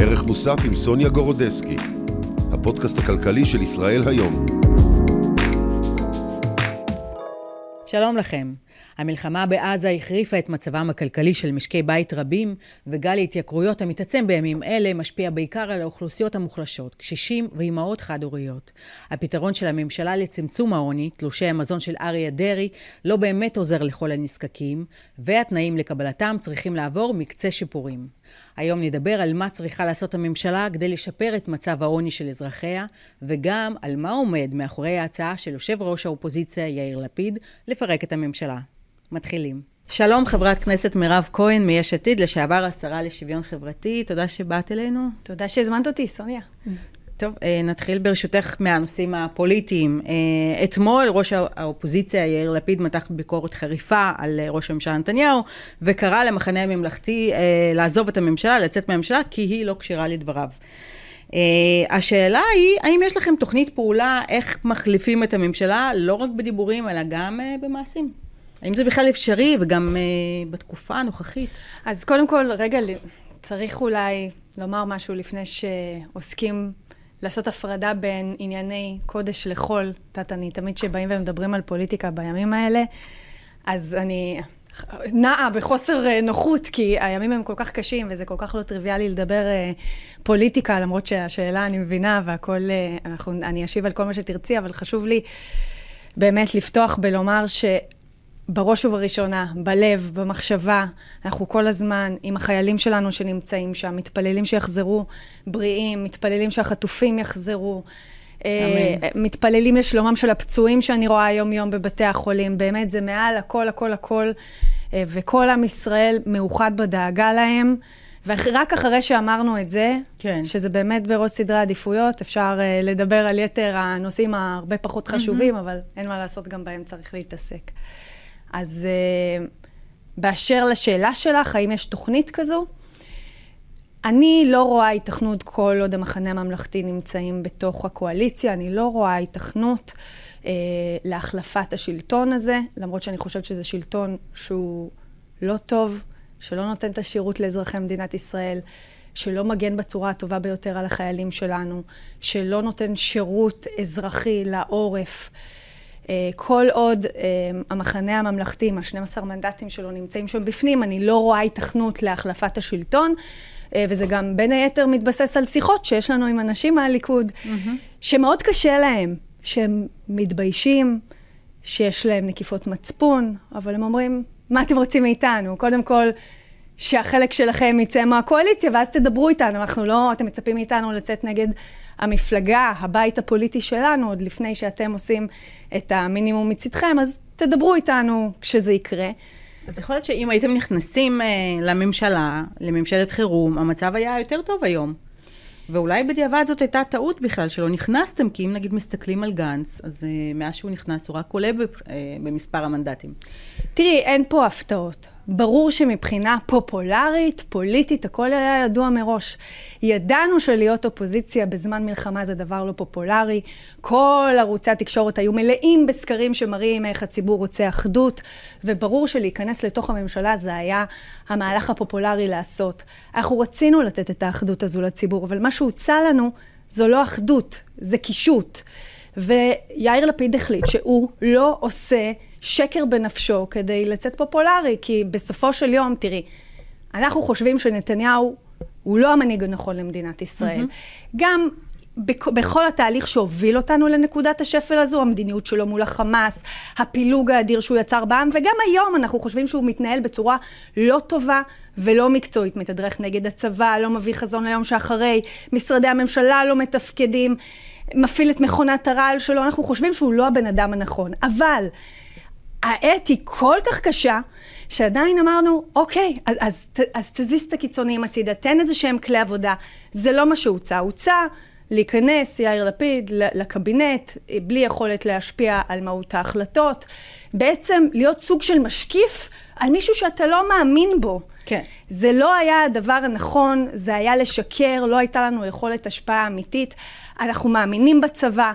ערך מוסף עם סוניה גורודסקי, הפודקאסט הכלכלי של ישראל היום. שלום לכם. המלחמה בעזה החריפה את מצבם הכלכלי של משקי בית רבים, וגל ההתייקרויות המתעצם בימים אלה משפיע בעיקר על האוכלוסיות המוחלשות, קשישים ואימהות חד-הוריות. הפתרון של הממשלה לצמצום העוני, תלושי המזון של אריה דרעי, לא באמת עוזר לכל הנזקקים, והתנאים לקבלתם צריכים לעבור מקצה שיפורים. היום נדבר על מה צריכה לעשות הממשלה כדי לשפר את מצב העוני של אזרחיה, וגם על מה עומד מאחורי ההצעה של יושב ראש האופוזיציה יאיר לפיד לפרק את הממשלה. מתחילים. שלום חברת כנסת מירב כהן מיש עתיד, לשעבר השרה לשוויון חברתי, תודה שבאת אלינו. תודה שהזמנת אותי, סוניה. טוב, אה, נתחיל ברשותך מהנושאים הפוליטיים. אה, אתמול ראש האופוזיציה יאיר לפיד מתח ביקורת חריפה על אה, ראש הממשלה נתניהו, וקרא למחנה הממלכתי לעזוב את הממשלה, לצאת מהממשלה, כי היא לא כשירה לדבריו. השאלה היא, האם יש לכם תוכנית פעולה איך מחליפים את הממשלה, לא רק בדיבורים, אלא גם במעשים? האם זה בכלל אפשרי, וגם בתקופה הנוכחית? אז קודם כל, רגע, צריך אולי לומר משהו לפני שעוסקים לעשות הפרדה בין ענייני קודש לחול. את יודעת, אני תמיד כשבאים ומדברים על פוליטיקה בימים האלה, אז אני נעה בחוסר אה, נוחות, כי הימים הם כל כך קשים, וזה כל כך לא טריוויאלי לדבר אה, פוליטיקה, למרות שהשאלה אני מבינה, והכול, אה, אנחנו, אני אשיב על כל מה שתרצי, אבל חשוב לי באמת לפתוח בלומר ש... בראש ובראשונה, בלב, במחשבה, אנחנו כל הזמן עם החיילים שלנו שנמצאים שם, מתפללים שיחזרו בריאים, מתפללים שהחטופים יחזרו. אה, אמן. מתפללים לשלומם של הפצועים שאני רואה יום-יום בבתי החולים. באמת, זה מעל הכל, הכל, הכל. אה, וכל עם ישראל מאוחד בדאגה להם. ורק אחרי שאמרנו את זה, כן. שזה באמת בראש סדרי עדיפויות, אפשר uh, לדבר על יתר הנושאים הרבה פחות חשובים, mm-hmm. אבל אין מה לעשות, גם בהם צריך להתעסק. אז uh, באשר לשאלה שלך, האם יש תוכנית כזו? אני לא רואה התכנות כל עוד המחנה הממלכתי נמצאים בתוך הקואליציה, אני לא רואה התכנות אה, להחלפת השלטון הזה, למרות שאני חושבת שזה שלטון שהוא לא טוב, שלא נותן את השירות לאזרחי מדינת ישראל, שלא מגן בצורה הטובה ביותר על החיילים שלנו, שלא נותן שירות אזרחי לעורף. אה, כל עוד אה, המחנה הממלכתי, עם ה-12 מנדטים שלו נמצאים שם בפנים, אני לא רואה התכנות להחלפת השלטון. אה, וזה גם בין היתר מתבסס על שיחות שיש לנו עם אנשים מהליכוד, mm-hmm. שמאוד קשה להם, שהם מתביישים, שיש להם נקיפות מצפון, אבל הם אומרים, מה אתם רוצים מאיתנו? קודם כל, שהחלק שלכם יצא מהקואליציה, ואז תדברו איתנו. אנחנו לא, אתם מצפים מאיתנו לצאת נגד המפלגה, הבית הפוליטי שלנו, עוד לפני שאתם עושים את המינימום מצדכם, אז תדברו איתנו כשזה יקרה. אז יכול להיות שאם הייתם נכנסים אה, לממשלה, לממשלת חירום, המצב היה יותר טוב היום. ואולי בדיעבד זאת הייתה טעות בכלל, שלא נכנסתם, כי אם נגיד מסתכלים על גנץ, אז אה, מאז שהוא נכנס הוא רק עולה אה, במספר המנדטים. תראי, אין פה הפתעות. ברור שמבחינה פופולרית, פוליטית, הכל היה ידוע מראש. ידענו שלהיות אופוזיציה בזמן מלחמה זה דבר לא פופולרי. כל ערוצי התקשורת היו מלאים בסקרים שמראים איך הציבור רוצה אחדות, וברור שלהיכנס לתוך הממשלה זה היה המהלך הפופולרי לעשות. אנחנו רצינו לתת את האחדות הזו לציבור, אבל מה שהוצע לנו זו לא אחדות, זה קישוט. ויאיר לפיד החליט שהוא לא עושה שקר בנפשו כדי לצאת פופולרי, כי בסופו של יום, תראי, אנחנו חושבים שנתניהו הוא לא המנהיג הנכון למדינת ישראל. Mm-hmm. גם בכל התהליך שהוביל אותנו לנקודת השפל הזו, המדיניות שלו מול החמאס, הפילוג האדיר שהוא יצר בעם, וגם היום אנחנו חושבים שהוא מתנהל בצורה לא טובה ולא מקצועית, מתדרך נגד הצבא, לא מביא חזון ליום שאחרי, משרדי הממשלה לא מתפקדים, מפעיל את מכונת הרעל שלו, אנחנו חושבים שהוא לא הבן אדם הנכון. אבל העת היא כל כך קשה, שעדיין אמרנו, אוקיי, אז, אז, אז תזיז את הקיצוניים הצידה, תן איזה שהם כלי עבודה. זה לא מה שהוצע. הוצע להיכנס, יאיר לפיד, לקבינט, בלי יכולת להשפיע על מהות ההחלטות. בעצם להיות סוג של משקיף על מישהו שאתה לא מאמין בו. כן. זה לא היה הדבר הנכון, זה היה לשקר, לא הייתה לנו יכולת השפעה אמיתית. אנחנו מאמינים בצבא.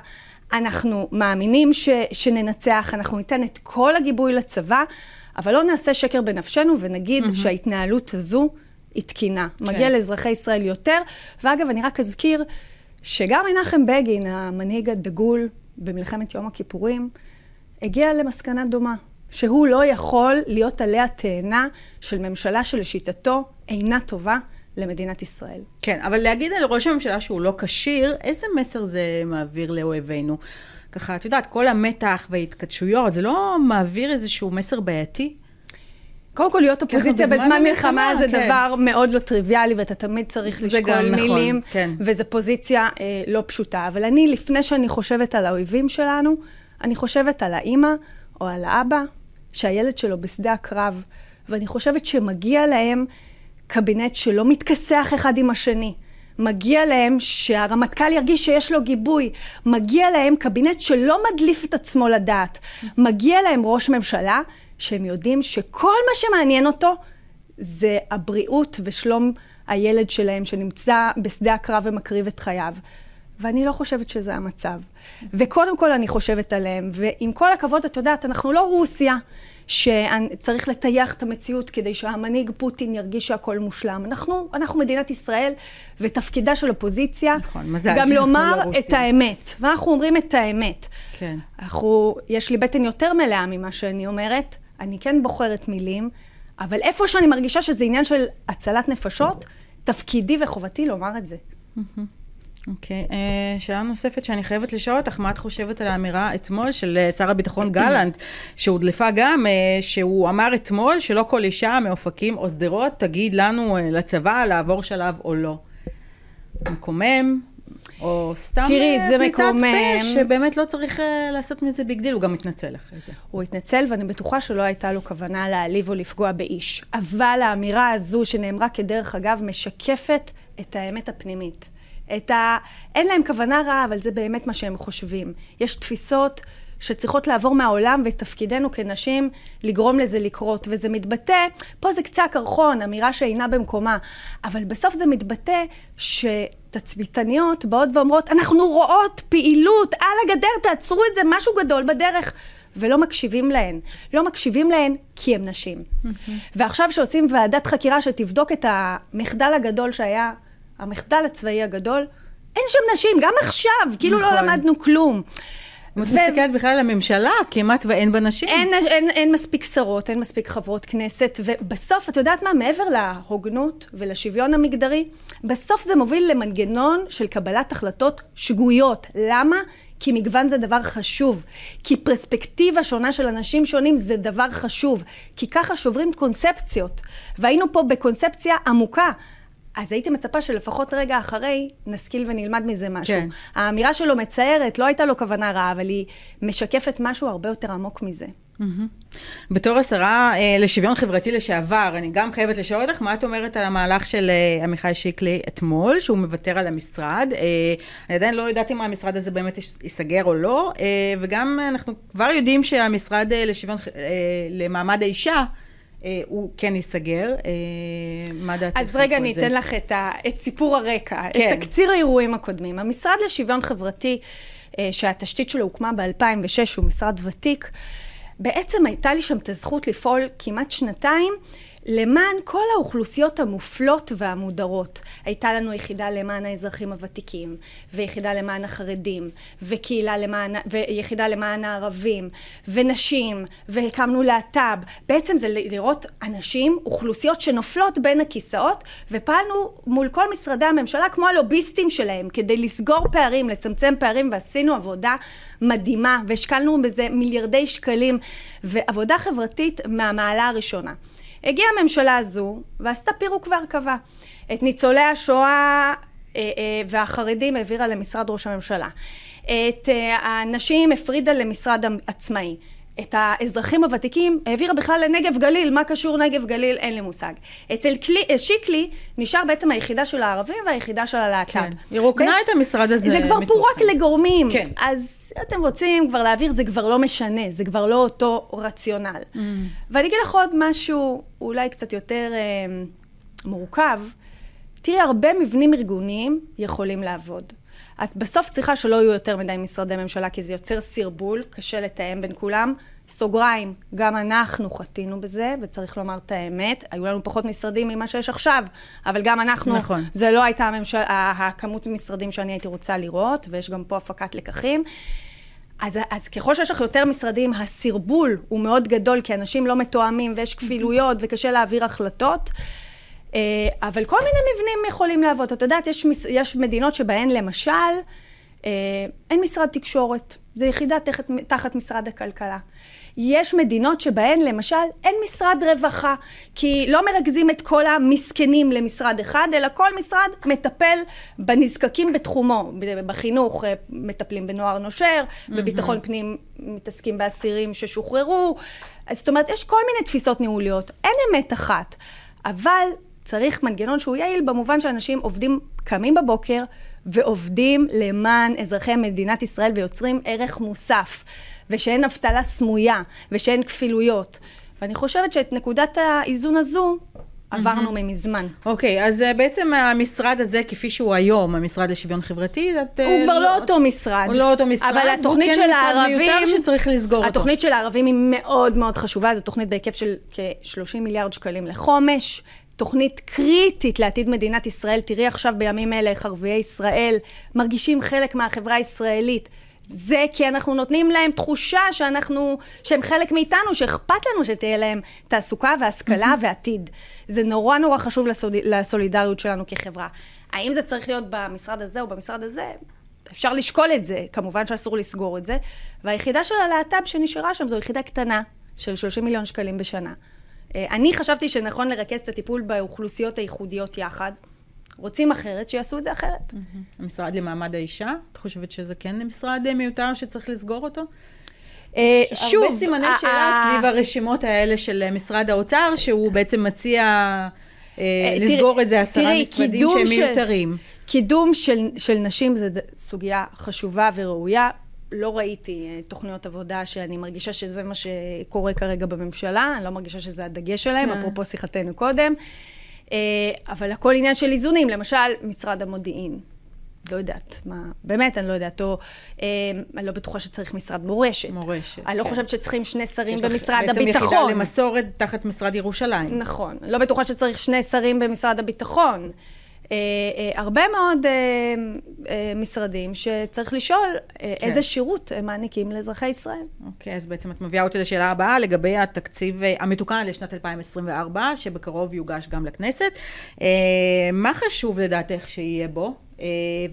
אנחנו מאמינים ש, שננצח, אנחנו ניתן את כל הגיבוי לצבא, אבל לא נעשה שקר בנפשנו ונגיד mm-hmm. שההתנהלות הזו היא תקינה. כן. מגיע לאזרחי ישראל יותר. ואגב, אני רק אזכיר שגם מנחם בגין, המנהיג הדגול במלחמת יום הכיפורים, הגיע למסקנה דומה. שהוא לא יכול להיות עלי התאנה של ממשלה שלשיטתו אינה טובה למדינת ישראל. כן, אבל להגיד על ראש הממשלה שהוא לא כשיר, איזה מסר זה מעביר לאויבינו? ככה, את יודעת, כל המתח וההתכתשויות, זה לא מעביר איזשהו מסר בעייתי? קודם כל, להיות אופוזיציה בזמן מלחמה זה כן. דבר מאוד לא טריוויאלי, ואתה תמיד צריך לשקול נכון, מילים, נכון, כן. וזו פוזיציה אה, לא פשוטה. אבל אני, לפני שאני חושבת על האויבים שלנו, אני חושבת על האימא או על האבא, שהילד שלו בשדה הקרב, ואני חושבת שמגיע להם קבינט שלא מתכסח אחד עם השני. מגיע להם שהרמטכ"ל ירגיש שיש לו גיבוי. מגיע להם קבינט שלא מדליף את עצמו לדעת. מגיע להם ראש ממשלה שהם יודעים שכל מה שמעניין אותו זה הבריאות ושלום הילד שלהם שנמצא בשדה הקרב ומקריב את חייו. ואני לא חושבת שזה המצב. וקודם כל אני חושבת עליהם, ועם כל הכבוד, את יודעת, אנחנו לא רוסיה, שצריך לטייח את המציאות כדי שהמנהיג פוטין ירגיש שהכל מושלם. אנחנו, אנחנו מדינת ישראל, ותפקידה של אופוזיציה, נכון, גם לומר לא את האמת. ואנחנו אומרים את האמת. כן. אנחנו, יש לי בטן יותר מלאה ממה שאני אומרת, אני כן בוחרת מילים, אבל איפה שאני מרגישה שזה עניין של הצלת נפשות, תפקידי וחובתי לומר את זה. Mm-hmm. אוקיי, okay. אה, uh, שאלה נוספת שאני חייבת לשאול אותך, מה את חושבת על האמירה אתמול של uh, שר הביטחון גלנט, שהודלפה גם, uh, שהוא אמר אתמול שלא כל אישה מאופקים או שדרות תגיד לנו uh, לצבא לעבור שלב או לא. מקומם, או סתם תראי, זה מקומם. פה, שבאמת לא צריך לעשות מזה big deal, הוא גם התנצל אחרי זה. הוא התנצל, ואני בטוחה שלא הייתה לו כוונה להעליב או לפגוע באיש. אבל האמירה הזו, שנאמרה כדרך אגב, משקפת את האמת הפנימית. את ה... אין להם כוונה רעה, אבל זה באמת מה שהם חושבים. יש תפיסות שצריכות לעבור מהעולם, ותפקידנו כנשים לגרום לזה לקרות. וזה מתבטא, פה זה קצה הקרחון, אמירה שאינה במקומה, אבל בסוף זה מתבטא שתצפיתניות באות ואומרות, אנחנו רואות פעילות על הגדר, תעצרו את זה, משהו גדול בדרך. ולא מקשיבים להן. לא מקשיבים להן כי הן נשים. Mm-hmm. ועכשיו שעושים ועדת חקירה שתבדוק את המחדל הגדול שהיה המחדל הצבאי הגדול, אין שם נשים, גם עכשיו, כאילו לא נכון. לא למדנו כלום. אם את מסתכלת בכלל על הממשלה, כמעט ואין בה נשים. אין, אין, אין מספיק שרות, אין מספיק חברות כנסת, ובסוף, את יודעת מה? מעבר להוגנות ולשוויון המגדרי, בסוף זה מוביל למנגנון של קבלת החלטות שגויות. למה? כי מגוון זה דבר חשוב, כי פרספקטיבה שונה של אנשים שונים זה דבר חשוב, כי ככה שוברים קונספציות. והיינו פה בקונספציה עמוקה. אז הייתי מצפה שלפחות רגע אחרי נשכיל ונלמד מזה משהו. כן. האמירה שלו מצערת, לא הייתה לו כוונה רעה, אבל היא משקפת משהו הרבה יותר עמוק מזה. Mm-hmm. בתור השרה אה, לשוויון חברתי לשעבר, אני גם חייבת לשאול אותך, מה את אומרת על המהלך של אה, עמיחי שיקלי אתמול, שהוא מוותר על המשרד? אה, אני עדיין לא יודעת אם המשרד הזה באמת ייסגר או לא, אה, וגם אנחנו כבר יודעים שהמשרד אה, לשוויון, אה, למעמד האישה, הוא כן ייסגר. אה, מה דעתך אז רגע, אני אתן לך את, ה, את סיפור הרקע, כן. את תקציר האירועים הקודמים. המשרד לשוויון חברתי, אה, שהתשתית שלו הוקמה ב-2006, הוא משרד ותיק, בעצם הייתה לי שם את הזכות לפעול כמעט שנתיים. למען כל האוכלוסיות המופלות והמודרות. הייתה לנו יחידה למען האזרחים הוותיקים, ויחידה למען החרדים, וקהילה למען, ויחידה למען הערבים, ונשים, והקמנו להט"ב. בעצם זה לראות אנשים, אוכלוסיות שנופלות בין הכיסאות, ופעלנו מול כל משרדי הממשלה כמו הלוביסטים שלהם, כדי לסגור פערים, לצמצם פערים, ועשינו עבודה מדהימה, והשקלנו בזה מיליארדי שקלים, ועבודה חברתית מהמעלה הראשונה. הגיעה הממשלה הזו ועשתה פירוק והרכבה. את ניצולי השואה אה, אה, והחרדים העבירה למשרד ראש הממשלה. את אה, הנשים הפרידה למשרד עצמאי. את האזרחים הוותיקים העבירה בכלל לנגב גליל, מה קשור נגב גליל? אין לי מושג. אצל קלי, שיקלי נשאר בעצם היחידה של הערבים והיחידה של הלהט"ב. כן, היא רוקנה את המשרד הזה. זה כבר פורק לגורמים. כן. אז אתם רוצים כבר להעביר, זה כבר לא משנה, זה כבר לא אותו רציונל. Mm. ואני אגיד לך עוד משהו אולי קצת יותר אה, מורכב. תראי, הרבה מבנים ארגוניים יכולים לעבוד. את בסוף צריכה שלא יהיו יותר מדי משרדי ממשלה, כי זה יוצר סרבול, קשה לתאם בין כולם. סוגריים, גם אנחנו חטאנו בזה, וצריך לומר את האמת. היו לנו פחות משרדים ממה שיש עכשיו, אבל גם אנחנו, נכון. זה לא הייתה הממשל, הכמות משרדים שאני הייתי רוצה לראות, ויש גם פה הפקת לקחים. אז, אז ככל שיש לך יותר משרדים, הסרבול הוא מאוד גדול, כי אנשים לא מתואמים ויש כפילויות וקשה להעביר החלטות. אה, אבל כל מיני מבנים יכולים לעבוד. את יודעת, יש, יש מדינות שבהן למשל, אה, אין משרד תקשורת. זו יחידה תחת, תחת משרד הכלכלה. יש מדינות שבהן למשל אין משרד רווחה, כי לא מרכזים את כל המסכנים למשרד אחד, אלא כל משרד מטפל בנזקקים בתחומו. בחינוך אה, מטפלים בנוער נושר. בביטחון פנים מתעסקים באסירים ששוחררו. זאת אומרת, יש כל מיני תפיסות ניהוליות. אין אמת אחת, אבל צריך מנגנון שהוא יעיל במובן שאנשים עובדים, קמים בבוקר, ועובדים למען אזרחי מדינת ישראל ויוצרים ערך מוסף, ושאין אבטלה סמויה, ושאין כפילויות. ואני חושבת שאת נקודת האיזון הזו עברנו mm-hmm. ממזמן. אוקיי, okay, אז uh, בעצם המשרד הזה, כפי שהוא היום, המשרד לשוויון חברתי, את... הוא uh, כבר לא אותו משרד. הוא לא אותו משרד, אבל התוכנית כן של הערבים... הוא כן משרד מיותר שצריך לסגור התוכנית אותו. התוכנית של הערבים היא מאוד מאוד חשובה, זו תוכנית בהיקף של כ-30 מיליארד שקלים לחומש. תוכנית קריטית לעתיד מדינת ישראל. תראי עכשיו בימים אלה איך ערביי ישראל מרגישים חלק מהחברה הישראלית. זה כי אנחנו נותנים להם תחושה שאנחנו, שהם חלק מאיתנו, שאכפת לנו שתהיה להם תעסוקה והשכלה ועתיד. זה נורא נורא חשוב לסוד... לסולידריות שלנו כחברה. האם זה צריך להיות במשרד הזה או במשרד הזה? אפשר לשקול את זה, כמובן שאסור לסגור את זה. והיחידה של הלהט"ב שנשארה שם זו יחידה קטנה של 30 מיליון שקלים בשנה. אה, אני חשבתי שנכון לרכז את הטיפול באוכלוסיות הייחודיות יחד. רוצים אחרת, שיעשו את זה אחרת. המשרד למעמד האישה, את חושבת שזה כן משרד מיותר שצריך לסגור אותו? אה, שוב, הרבה סימני שאלה סביב הרשימות האלה של משרד האוצר, שהוא בעצם מציע אה, לסגור איזה עשרה משרדים שהם מיותרים. קידום של נשים זה סוגיה חשובה וראויה. לא ראיתי אה, תוכניות עבודה שאני מרגישה שזה מה שקורה כרגע בממשלה, אני לא מרגישה שזה הדגש שלהם, כן. אפרופו שיחתנו קודם. אה, אבל הכל עניין של איזונים, למשל, משרד המודיעין. לא יודעת, מה, באמת אני לא יודעת, או אה, אני לא בטוחה שצריך משרד מורשת. מורשת, אני לא כן. חושבת שצריך שני שרים במשרד בעצם הביטחון. בעצם יחידה למסורת תחת משרד ירושלים. נכון, לא בטוחה שצריך שני שרים במשרד הביטחון. אה, אה, הרבה מאוד אה, משרדים שצריך לשאול כן. איזה שירות הם מעניקים לאזרחי ישראל. אוקיי, אז בעצם את מביאה אותי לשאלה הבאה לגבי התקציב המתוקן לשנת 2024, שבקרוב יוגש גם לכנסת. מה חשוב לדעתך שיהיה בו?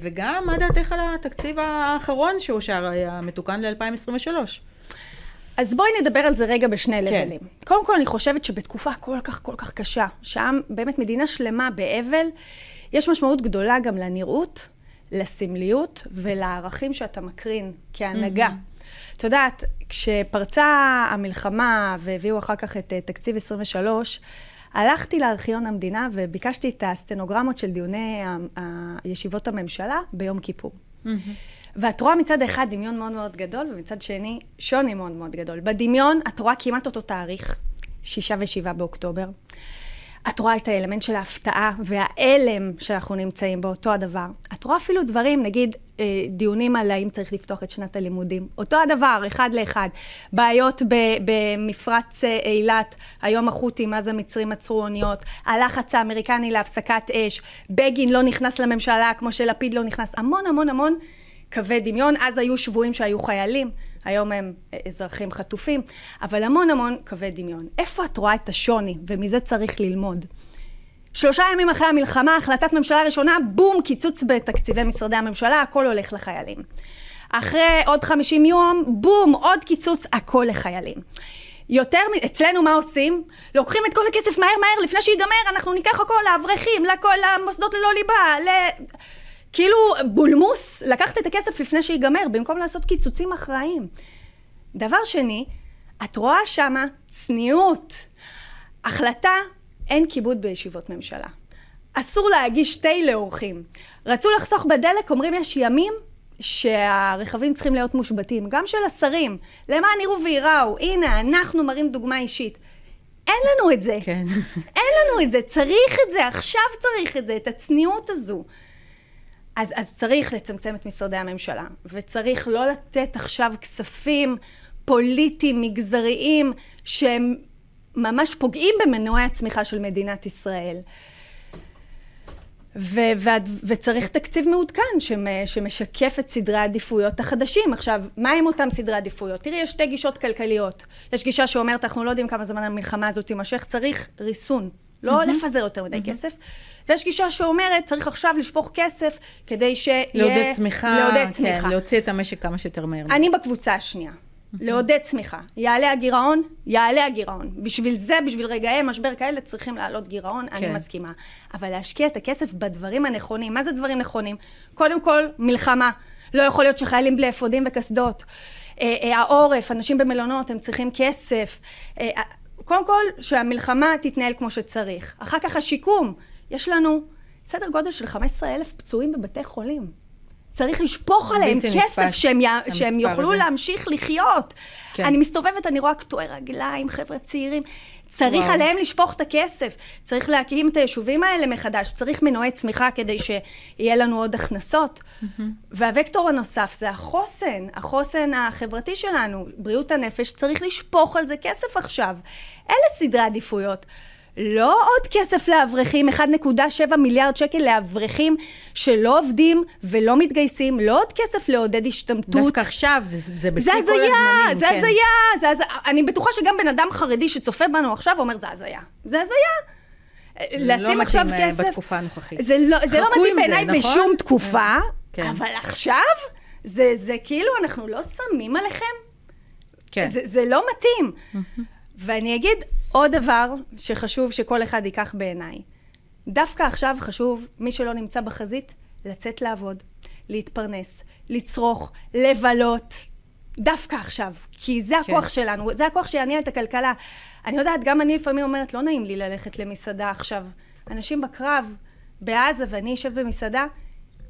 וגם מה דעתך על התקציב האחרון שאושר, המתוקן ל-2023? אז בואי נדבר על זה רגע בשני כן. לבלים. קודם כל, אני חושבת שבתקופה כל כך כל כך קשה, שם באמת מדינה שלמה באבל, יש משמעות גדולה גם לנראות, לסמליות ולערכים שאתה מקרין כהנהגה. Mm-hmm. את יודעת, כשפרצה המלחמה והביאו אחר כך את uh, תקציב 23, הלכתי לארכיון המדינה וביקשתי את הסטנוגרמות של דיוני ישיבות הממשלה ביום כיפור. Mm-hmm. ואת רואה מצד אחד דמיון מאוד מאוד גדול, ומצד שני שוני מאוד מאוד גדול. בדמיון את רואה כמעט אותו תאריך, שישה ושבעה באוקטובר. את רואה את האלמנט של ההפתעה וההלם שאנחנו נמצאים באותו הדבר. את רואה אפילו דברים, נגיד אה, דיונים על האם צריך לפתוח את שנת הלימודים. אותו הדבר, אחד לאחד. בעיות במפרץ אה, אילת, היום החות'ים, אז המצרים עצרו אוניות, הלחץ האמריקני להפסקת אש, בגין לא נכנס לממשלה כמו שלפיד לא נכנס, המון המון המון קווי דמיון. אז היו שבויים שהיו חיילים. היום הם אזרחים חטופים, אבל המון המון קווי דמיון. איפה את רואה את השוני, ומזה צריך ללמוד? שלושה ימים אחרי המלחמה, החלטת ממשלה ראשונה, בום, קיצוץ בתקציבי משרדי הממשלה, הכל הולך לחיילים. אחרי עוד 50 יום, בום, עוד קיצוץ, הכל לחיילים. יותר, אצלנו מה עושים? לוקחים את כל הכסף מהר מהר, לפני שיגמר, אנחנו ניקח הכל לאברכים, למוסדות ללא ליבה, ל... כאילו בולמוס, לקחת את הכסף לפני שיגמר, במקום לעשות קיצוצים אחראיים. דבר שני, את רואה שמה צניעות. החלטה, אין כיבוד בישיבות ממשלה. אסור להגיש תה לאורחים. רצו לחסוך בדלק, אומרים יש ימים שהרכבים צריכים להיות מושבתים, גם של השרים. למען יראו וייראו, הנה, אנחנו מראים דוגמה אישית. אין לנו את זה. כן. אין לנו את זה, צריך את זה, עכשיו צריך את זה, את הצניעות הזו. אז, אז צריך לצמצם את משרדי הממשלה, וצריך לא לתת עכשיו כספים פוליטיים, מגזריים, שהם ממש פוגעים במנועי הצמיחה של מדינת ישראל. ו- ו- וצריך תקציב מעודכן שמשקף את סדרי העדיפויות החדשים. עכשיו, מה עם אותם סדרי עדיפויות? תראי, יש שתי גישות כלכליות. יש גישה שאומרת, אנחנו לא יודעים כמה זמן המלחמה הזאת תימשך, צריך ריסון. לא mm-hmm. לפזר יותר מדי mm-hmm. כסף. ויש גישה שאומרת, צריך עכשיו לשפוך כסף כדי שיהיה... לעודד צמיחה. לעודד צמיחה. כן, להוציא את המשק כמה שיותר מהר. אני בקבוצה השנייה. לעודד צמיחה. יעלה הגירעון, יעלה הגירעון. בשביל זה, בשביל רגעי משבר כאלה, צריכים לעלות גירעון, כן. אני מסכימה. אבל להשקיע את הכסף בדברים הנכונים. מה זה דברים נכונים? קודם כל, מלחמה. לא יכול להיות שחיילים בלי אפודים וקסדות. אה, אה, העורף, אנשים במלונות, הם צריכים כסף. קודם כל, שהמלחמה תתנהל כמו שצריך. אחר כך השיקום. יש לנו סדר גודל של 15 אלף פצועים בבתי חולים. צריך לשפוך עליהם כסף שהם, י... שהם יוכלו הזה. להמשיך לחיות. כן. אני מסתובבת, אני רואה קטועי רגליים, חבר'ה צעירים. צריך וואו. עליהם לשפוך את הכסף. צריך להקים את היישובים האלה מחדש. צריך מנועי צמיחה כדי שיהיה לנו עוד הכנסות. Mm-hmm. והוקטור הנוסף זה החוסן, החוסן החברתי שלנו. בריאות הנפש, צריך לשפוך על זה כסף עכשיו. אלה סדרי עדיפויות. לא עוד כסף לאברכים, 1.7 מיליארד שקל לאברכים שלא עובדים ולא מתגייסים, לא עוד כסף לעודד השתמטות. דווקא עכשיו, זה, זה בשיא כל הזמנים. זה כן. הזיה, זה הזיה. אני בטוחה שגם בן אדם חרדי שצופה בנו עכשיו אומר, זה הזיה. זה הזיה. לשים לא עכשיו כסף... זה לא מתאים בתקופה הנוכחית. זה לא, זה לא מתאים בעיניי נכון? בשום תקופה, כן. אבל עכשיו, זה, זה כאילו, אנחנו לא שמים עליכם. כן. זה, זה לא מתאים. ואני אגיד עוד דבר שחשוב שכל אחד ייקח בעיניי. דווקא עכשיו חשוב, מי שלא נמצא בחזית, לצאת לעבוד, להתפרנס, לצרוך, לבלות. דווקא עכשיו, כי זה הכוח כן. שלנו, זה הכוח שיעניין את הכלכלה. אני יודעת, גם אני לפעמים אומרת, לא נעים לי ללכת למסעדה עכשיו. אנשים בקרב, בעזה, ואני אשב במסעדה,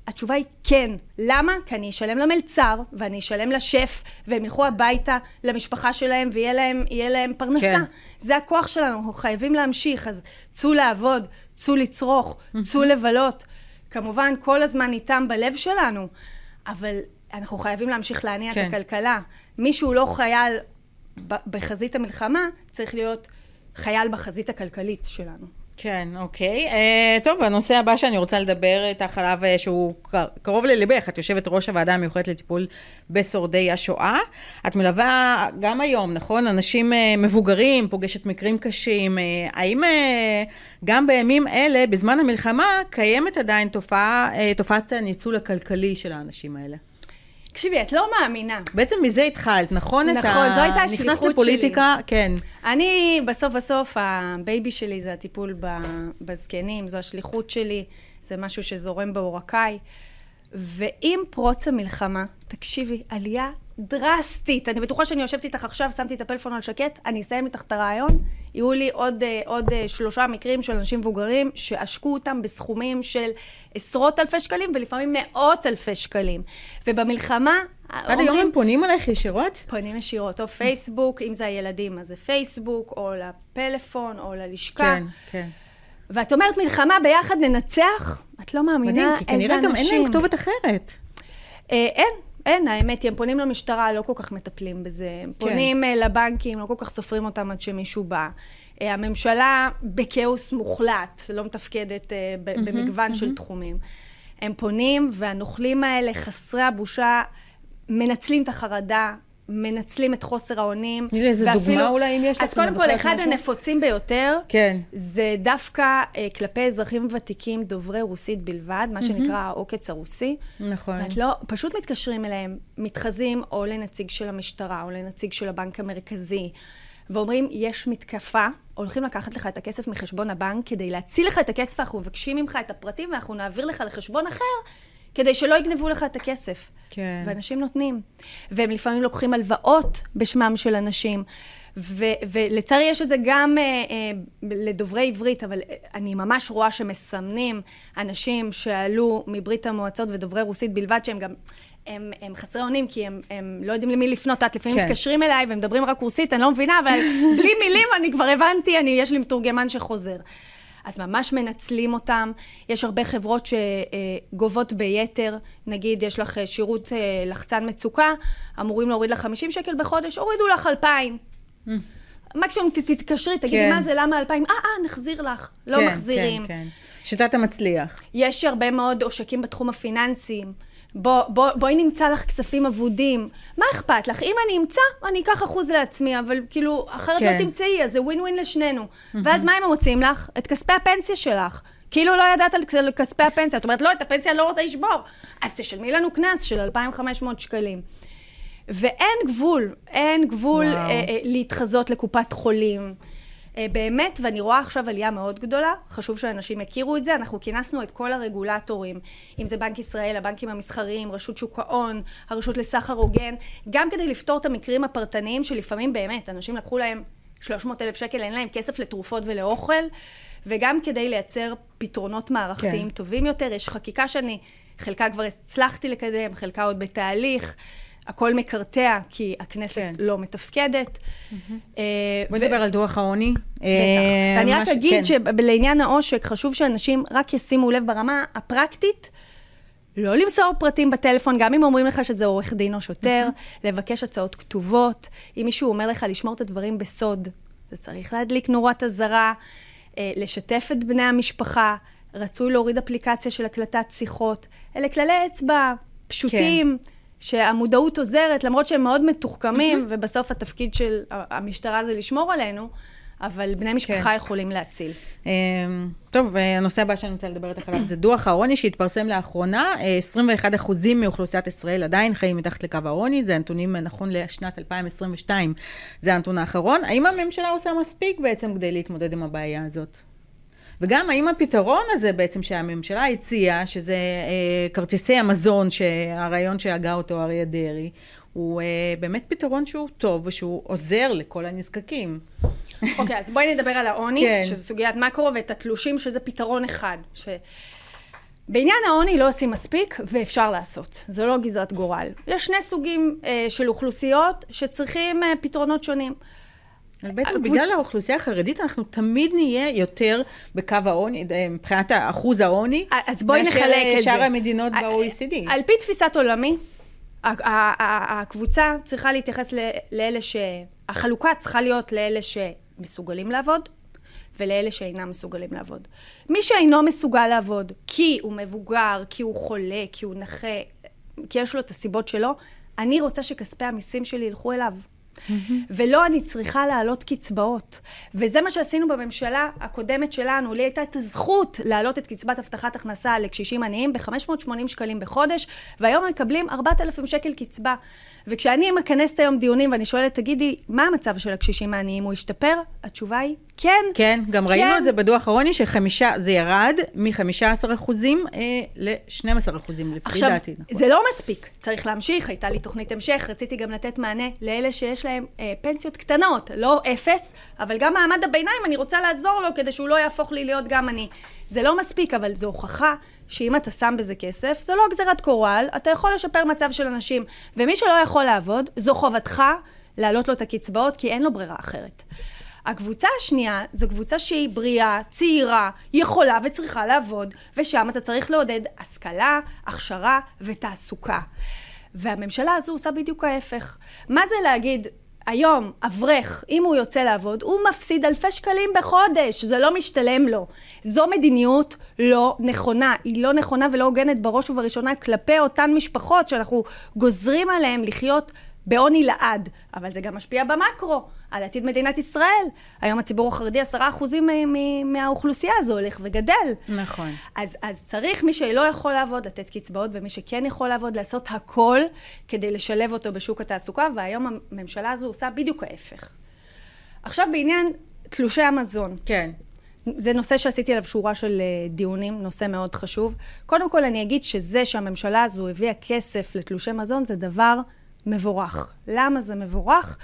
התשובה היא כן. למה? כי אני אשלם למלצר, ואני אשלם לשף, והם ילכו הביתה למשפחה שלהם, ויהיה להם, להם פרנסה. כן. זה הכוח שלנו, אנחנו חייבים להמשיך. אז צאו לעבוד, צאו לצרוך, צאו לבלות. כמובן, כל הזמן איתם בלב שלנו, אבל אנחנו חייבים להמשיך להניע כן. את הכלכלה. מי שהוא לא חייל בחזית המלחמה, צריך להיות חייל בחזית הכלכלית שלנו. כן, אוקיי. Uh, טוב, הנושא הבא שאני רוצה לדבר איתך עליו, uh, שהוא קרוב לליבך, את יושבת ראש הוועדה המיוחדת לטיפול בשורדי השואה. את מלווה גם היום, נכון? אנשים uh, מבוגרים, פוגשת מקרים קשים. Uh, האם uh, גם בימים אלה, בזמן המלחמה, קיימת עדיין תופעה, uh, תופעת הניצול הכלכלי של האנשים האלה? תקשיבי, את לא מאמינה. בעצם מזה התחלת, נכון? נכון, זו הייתה השליחות שלי. נכנסת לפוליטיקה, כן. אני, בסוף בסוף, ה baby שלי זה הטיפול בזקנים, זו השליחות שלי, זה משהו שזורם בעורקיי. ועם פרוץ המלחמה, תקשיבי, עלייה דרסטית. אני בטוחה שאני יושבת איתך עכשיו, שמתי את הפלאפון על שקט, אני אסיים איתך את הריאיון. יהיו לי עוד, אה, עוד אה, שלושה מקרים של אנשים מבוגרים שעשקו אותם בסכומים של עשרות אלפי שקלים ולפעמים מאות אלפי שקלים. ובמלחמה... עד היום הם פונים אלייך ישירות? פונים ישירות, או פייסבוק, אם זה הילדים אז זה פייסבוק, או לפלאפון, או ללשכה. כן, כן. ואת אומרת מלחמה ביחד ננצח? את לא מאמינה איזה אנשים. מדהים, כי כנראה גם אין להם כתובת אחרת. אה, אין, אין, האמת היא, הם פונים למשטרה, לא כל כך מטפלים בזה. הם כן. פונים אה, לבנקים, לא כל כך סופרים אותם עד שמישהו בא. אה, הממשלה בכאוס מוחלט, לא מתפקדת אה, במגוון של תחומים. הם פונים, והנוכלים האלה, חסרי הבושה, מנצלים את החרדה, מנצלים את חוסר האונים. תני לי איזה דוגמה אולי, אם יש לך. אז קודם כל, אחד משהו? הנפוצים ביותר, כן. זה דווקא אה, כלפי אזרחים ותיקים דוברי רוסית בלבד, מה שנקרא העוקץ הרוסי. נכון. ואת לא, פשוט מתקשרים אליהם, מתחזים או לנציג של המשטרה, או לנציג של הבנק המרכזי. ואומרים, יש מתקפה, הולכים לקחת לך את הכסף מחשבון הבנק כדי להציל לך את הכסף, אנחנו מבקשים ממך את הפרטים ואנחנו נעביר לך לחשבון אחר, כדי שלא יגנבו לך את הכסף. כן. ואנשים נותנים. והם לפעמים לוקחים הלוואות בשמם של אנשים. ו- ולצערי יש את זה גם אה, אה, לדוברי עברית, אבל אה, אני ממש רואה שמסמנים אנשים שעלו מברית המועצות ודוברי רוסית בלבד, שהם גם... הם, הם חסרי אונים, כי הם, הם לא יודעים למי לפנות. את לפעמים כן. מתקשרים אליי ומדברים רק רוסית, אני לא מבינה, אבל בלי מילים אני כבר הבנתי, אני, יש לי מתורגמן שחוזר. אז ממש מנצלים אותם. יש הרבה חברות שגובות ביתר, נגיד יש לך שירות לחצן מצוקה, אמורים להוריד לך 50 שקל בחודש, הורידו לך 2,000. Mm. מקסימום תתקשרי, תגידי כן. מה זה, למה 2,000? אה, אה, נחזיר לך. לא כן, מחזירים. כן, כן. שיטת המצליח. יש הרבה מאוד עושקים בתחום הפיננסיים. בוא, בוא, בואי נמצא לך כספים אבודים. מה אכפת לך? אם אני אמצא, אני אקח אחוז לעצמי, אבל כאילו, אחרת לא כן. לא תמצאי, אז זה ווין ווין לשנינו. Mm-hmm. ואז מה הם מוצאים לך? את כספי הפנסיה שלך. כאילו לא ידעת על כספי הפנסיה. את אומרת, לא, את הפנסיה אני לא רוצה לשבור. אז תשלמי לנו קנס של 2,500 שקלים. ואין גבול, אין גבול אה, אה, להתחזות לקופת חולים. אה, באמת, ואני רואה עכשיו עלייה מאוד גדולה, חשוב שאנשים יכירו את זה, אנחנו כינסנו את כל הרגולטורים, אם זה בנק ישראל, הבנקים המסחריים, רשות שוק ההון, הרשות לסחר הוגן, גם כדי לפתור את המקרים הפרטניים שלפעמים באמת, אנשים לקחו להם 300 אלף שקל, אין להם כסף לתרופות ולאוכל, וגם כדי לייצר פתרונות מערכתיים כן. טובים יותר. יש חקיקה שאני, חלקה כבר הצלחתי לקדם, חלקה עוד בתהליך. הכל מקרטע, כי הכנסת כן. לא מתפקדת. Mm-hmm. בואי נדבר על דוח העוני. בטח. אה, ואני רק אגיד כן. שלעניין העושק, חשוב שאנשים רק ישימו לב ברמה הפרקטית, לא למסור פרטים בטלפון, גם אם אומרים לך שזה עורך דין או שוטר, mm-hmm. לבקש הצעות כתובות. אם מישהו אומר לך לשמור את הדברים בסוד, זה צריך להדליק נורת אזהרה, אה, לשתף את בני המשפחה, רצוי להוריד אפליקציה של הקלטת שיחות. אלה כללי אצבע פשוטים. כן. שהמודעות עוזרת, למרות שהם מאוד מתוחכמים, ובסוף התפקיד של המשטרה זה לשמור עלינו, אבל בני משפחה כן. יכולים להציל. אמ, טוב, הנושא הבא שאני רוצה לדבר איתך עליו זה דוח העוני שהתפרסם לאחרונה. 21 אחוזים מאוכלוסיית ישראל עדיין חיים מתחת לקו העוני, זה הנתונים נכון לשנת 2022, זה הנתון האחרון. האם הממשלה עושה מספיק בעצם כדי להתמודד עם הבעיה הזאת? וגם האם הפתרון הזה בעצם שהממשלה הציעה, שזה אה, כרטיסי המזון, שהרעיון שהגה אותו אריה דרעי, הוא אה, באמת פתרון שהוא טוב ושהוא עוזר לכל הנזקקים. אוקיי, okay, אז בואי נדבר על העוני, כן. שזו סוגיית מקרו, ואת התלושים, שזה פתרון אחד. ש... בעניין העוני לא עושים מספיק, ואפשר לעשות. זו לא גזרת גורל. יש שני סוגים אה, של אוכלוסיות שצריכים אה, פתרונות שונים. בעצם בגלל האוכלוסייה החרדית אנחנו תמיד נהיה יותר בקו העוני, אה, מבחינת אחוז העוני, אז בואי נחלק את זה. שאר המדינות ב-OECD. על פי תפיסת עולמי, הקבוצה צריכה להתייחס לאלה ש... החלוקה צריכה להיות לאלה שמסוגלים לעבוד, ולאלה שאינם מסוגלים לעבוד. מי שאינו מסוגל לעבוד, כי הוא מבוגר, כי הוא חולה, כי הוא נכה, כי יש לו את הסיבות שלו, אני רוצה שכספי המיסים שלי ילכו אליו. Mm-hmm. ולא אני צריכה להעלות קצבאות. וזה מה שעשינו בממשלה הקודמת שלנו. לי הייתה את הזכות להעלות את קצבת הבטחת הכנסה לקשישים עניים ב-580 שקלים בחודש, והיום מקבלים 4,000 שקל קצבה. וכשאני מכנסת היום דיונים ואני שואלת, תגידי, מה המצב של הקשישים העניים? הוא השתפר? התשובה היא, כן. כן, גם כן. ראינו את זה בדוח העוני, שחמישה, זה ירד מ-15 אחוזים אה, ל-12 אחוזים, לפי דעתי. עכשיו, זה לא מספיק, צריך להמשיך, הייתה לי תוכנית המשך, רציתי גם לתת מענה לאלה שיש להם אה, פנסיות קטנות, לא אפס, אבל גם מעמד הביניים, אני רוצה לעזור לו כדי שהוא לא יהפוך לי להיות גם אני. זה לא מספיק, אבל זו הוכחה שאם אתה שם בזה כסף, זו לא גזירת קורל, אתה יכול לשפר מצב של אנשים. ומי שלא יכול לעבוד, זו חובתך להעלות לו את הקצבאות, כי אין לו ברירה אחרת. הקבוצה השנייה זו קבוצה שהיא בריאה, צעירה, יכולה וצריכה לעבוד, ושם אתה צריך לעודד השכלה, הכשרה ותעסוקה. והממשלה הזו עושה בדיוק ההפך. מה זה להגיד, היום, אברך, אם הוא יוצא לעבוד, הוא מפסיד אלפי שקלים בחודש, זה לא משתלם לו. זו מדיניות לא נכונה. היא לא נכונה ולא הוגנת בראש ובראשונה כלפי אותן משפחות שאנחנו גוזרים עליהן לחיות בעוני לעד. אבל זה גם משפיע במקרו. על עתיד מדינת ישראל. היום הציבור החרדי, עשרה אחוזים מהאוכלוסייה הזו הולך וגדל. נכון. אז, אז צריך מי שלא יכול לעבוד, לתת קצבאות, ומי שכן יכול לעבוד, לעשות הכל כדי לשלב אותו בשוק התעסוקה, והיום הממשלה הזו עושה בדיוק ההפך. עכשיו בעניין תלושי המזון. כן. זה נושא שעשיתי עליו שורה של אה, דיונים, נושא מאוד חשוב. קודם כל אני אגיד שזה שהממשלה הזו הביאה כסף לתלושי מזון זה דבר מבורך. למה זה מבורך?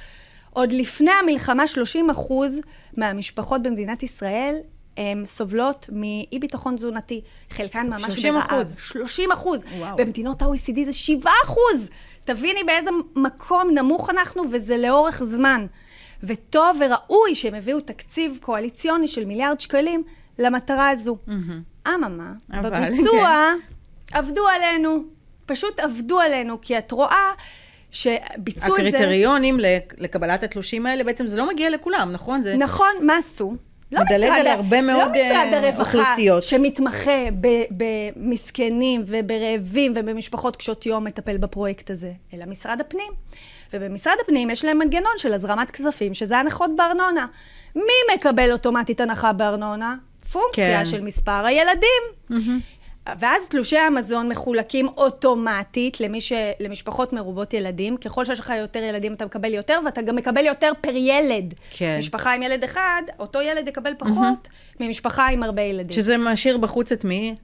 עוד לפני המלחמה 30 אחוז מהמשפחות במדינת ישראל הן סובלות מאי ביטחון תזונתי. חלקן ממש 30 ברעב. אחוז. 30 אחוז. במדינות ה-OECD זה 7 אחוז. תביני באיזה מקום נמוך אנחנו, וזה לאורך זמן. וטוב וראוי שהם הביאו תקציב קואליציוני של מיליארד שקלים למטרה הזו. אממה, בביצוע עבדו עלינו. פשוט עבדו עלינו, כי את רואה שביצעו את זה... הקריטריונים לקבלת התלושים האלה, בעצם זה לא מגיע לכולם, נכון? זה... נכון, מה עשו? לא מדלג משרד, על הרבה מאוד, לא משרד אה, הרווחה אוכלוסיות. שמתמחה במסכנים וברעבים ובמשפחות קשות יום מטפל בפרויקט הזה, אלא משרד הפנים. ובמשרד הפנים יש להם מנגנון של הזרמת כספים, שזה הנחות בארנונה. מי מקבל אוטומטית הנחה בארנונה? פונקציה כן. של מספר הילדים. ואז תלושי המזון מחולקים אוטומטית למי ש... למשפחות מרובות ילדים. ככל שיש לך יותר ילדים אתה מקבל יותר, ואתה גם מקבל יותר פר ילד. כן. משפחה עם ילד אחד, אותו ילד יקבל פחות ממשפחה עם הרבה ילדים. שזה משאיר בחוץ את מי?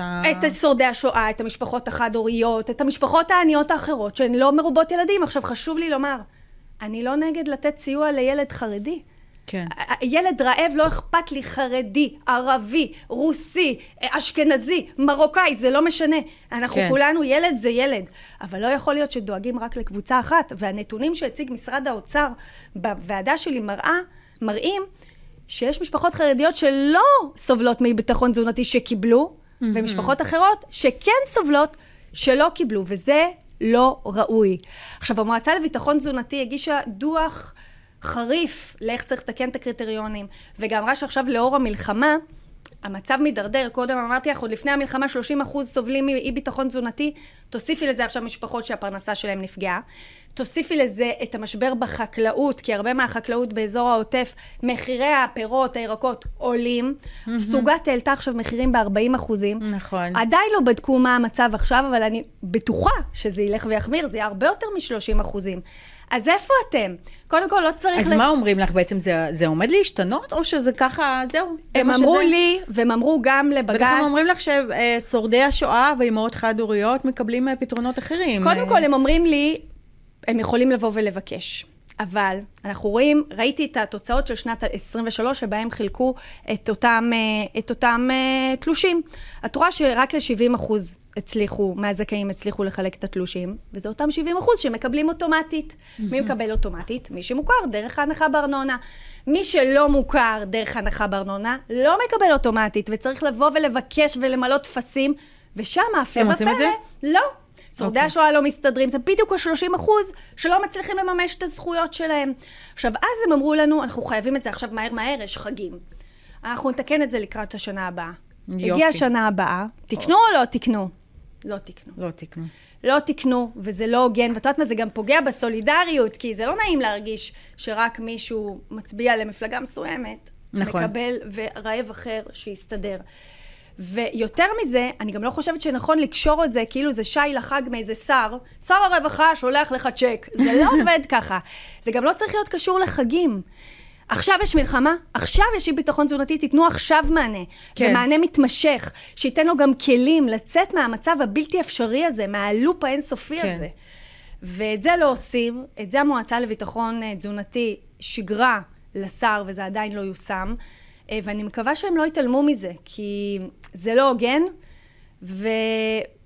את שורדי השואה, את המשפחות החד-הוריות, את המשפחות העניות האחרות, שהן לא מרובות ילדים. עכשיו, חשוב לי לומר, אני לא נגד לתת סיוע לילד חרדי. כן. ילד רעב לא אכפת לי, חרדי, ערבי, רוסי, אשכנזי, מרוקאי, זה לא משנה. אנחנו כן. כולנו, ילד זה ילד. אבל לא יכול להיות שדואגים רק לקבוצה אחת. והנתונים שהציג משרד האוצר בוועדה שלי מראה, מראים שיש משפחות חרדיות שלא סובלות מביטחון תזונתי שקיבלו, ומשפחות אחרות שכן סובלות שלא קיבלו, וזה לא ראוי. עכשיו, המועצה לביטחון תזונתי הגישה דוח חריף לאיך צריך לתקן את הקריטריונים, וגם אמרה שעכשיו לאור המלחמה, המצב מידרדר, קודם אמרתי לך, עוד לפני המלחמה 30 אחוז סובלים מאי ביטחון תזונתי, תוסיפי לזה עכשיו משפחות שהפרנסה שלהם נפגעה, תוסיפי לזה את המשבר בחקלאות, כי הרבה מהחקלאות באזור העוטף, מחירי הפירות, הירקות עולים, סוגת העלתה עכשיו מחירים ב-40 אחוזים. נכון. עדיין לא בדקו מה המצב עכשיו, אבל אני בטוחה שזה ילך ויחמיר, זה יהיה הרבה יותר מ-30 אחוזים. אז איפה אתם? קודם כל, לא צריך... אז ל- מה אומרים לך בעצם? זה, זה עומד להשתנות, או שזה ככה, זהו? זה הם אמרו שזה? לי, והם אמרו גם לבג"ץ... הם אומרים לך ששורדי השואה ואימהות חד-הוריות מקבלים אה, פתרונות אחרים. קודם אה, כל, הם אומרים לי, הם יכולים לבוא ולבקש. אבל אנחנו רואים, ראיתי את התוצאות של שנת 23, שבהם חילקו את אותם, אה, את אותם אה, תלושים. את רואה שרק ל-70 אחוז הצליחו, מהזכאים הצליחו לחלק את התלושים, וזה אותם 70 אחוז שמקבלים אוטומטית. מי מקבל אוטומטית? מי שמוכר דרך ההנחה בארנונה. מי שלא מוכר דרך הנחה בארנונה, לא מקבל אוטומטית, וצריך לבוא ולבקש ולמלא טפסים, ושם, הפלא הם עושים את ופלא, זה? לא. שורדי אוקיי. השואה לא מסתדרים, זה בדיוק ה-30 אחוז שלא מצליחים לממש את הזכויות שלהם. עכשיו, אז הם אמרו לנו, אנחנו חייבים את זה עכשיו מהר מהר, יש חגים. אנחנו נתקן את זה לקראת השנה הבאה. יופי. הגיעה השנה הבאה, תקנו או לא תקנו? לא תקנו. לא תקנו. לא תקנו, וזה לא הוגן, ואת יודעת מה, זה גם פוגע בסולידריות, כי זה לא נעים להרגיש שרק מישהו מצביע למפלגה מסוימת, נכון. מקבל ורעב אחר שיסתדר. ויותר מזה, אני גם לא חושבת שנכון לקשור את זה כאילו זה שי לחג מאיזה שר, שר הרווחה שולח לך צ'ק. זה לא עובד ככה. זה גם לא צריך להיות קשור לחגים. עכשיו יש מלחמה, עכשיו יש אי ביטחון תזונתי, תיתנו עכשיו מענה. כן. ומענה מתמשך, שייתן לו גם כלים לצאת מהמצב הבלתי אפשרי הזה, מהלופ האינסופי כן. הזה. ואת זה לא עושים, את זה המועצה לביטחון אה, תזונתי שיגרה לשר, וזה עדיין לא יושם. אה, ואני מקווה שהם לא יתעלמו מזה, כי זה לא הוגן, ו...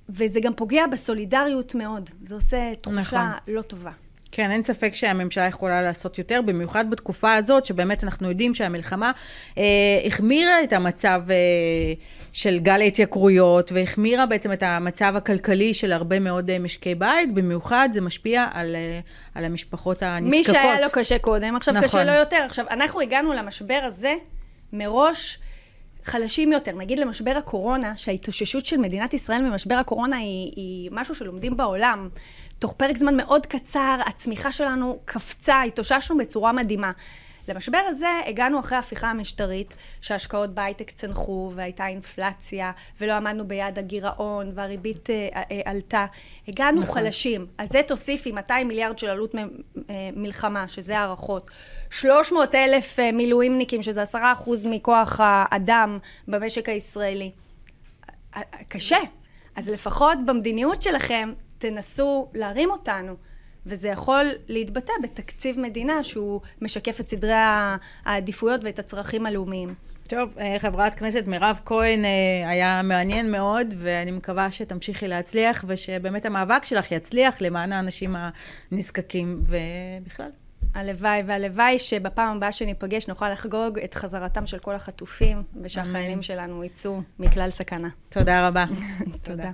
וזה גם פוגע בסולידריות מאוד. זה עושה תחושה נכון. לא טובה. כן, אין ספק שהממשלה יכולה לעשות יותר, במיוחד בתקופה הזאת, שבאמת אנחנו יודעים שהמלחמה אה, החמירה את המצב אה, של גל ההתייקרויות, והחמירה בעצם את המצב הכלכלי של הרבה מאוד אה, משקי בית, במיוחד זה משפיע על, אה, על המשפחות הנזקקות. מי שהיה לו קשה קודם, עכשיו נכון. קשה לו יותר. עכשיו, אנחנו הגענו למשבר הזה מראש חלשים יותר. נגיד למשבר הקורונה, שההתאוששות של מדינת ישראל ממשבר הקורונה היא, היא משהו שלומדים בעולם. תוך פרק זמן מאוד קצר, הצמיחה שלנו קפצה, התאוששנו בצורה מדהימה. למשבר הזה הגענו אחרי ההפיכה המשטרית, שההשקעות בהייטק צנחו והייתה אינפלציה, ולא עמדנו ביעד הגירעון, והריבית אה, אה, עלתה. הגענו נכון. חלשים. על זה תוסיפי 200 מיליארד של עלות אה, מלחמה, שזה הערכות. 300 אלף מילואימניקים, שזה 10 אחוז מכוח האדם במשק הישראלי. קשה. אז לפחות במדיניות שלכם, תנסו להרים אותנו. וזה יכול להתבטא בתקציב מדינה שהוא משקף את סדרי העדיפויות ואת הצרכים הלאומיים. טוב, אה, חברת כנסת מירב כהן אה, היה מעניין מאוד, ואני מקווה שתמשיכי להצליח, ושבאמת המאבק שלך יצליח למען האנשים הנזקקים, ובכלל. הלוואי, והלוואי שבפעם הבאה שניפגש נוכל לחגוג את חזרתם של כל החטופים, ושהחיילים שלנו יצאו מכלל סכנה. תודה רבה. תודה.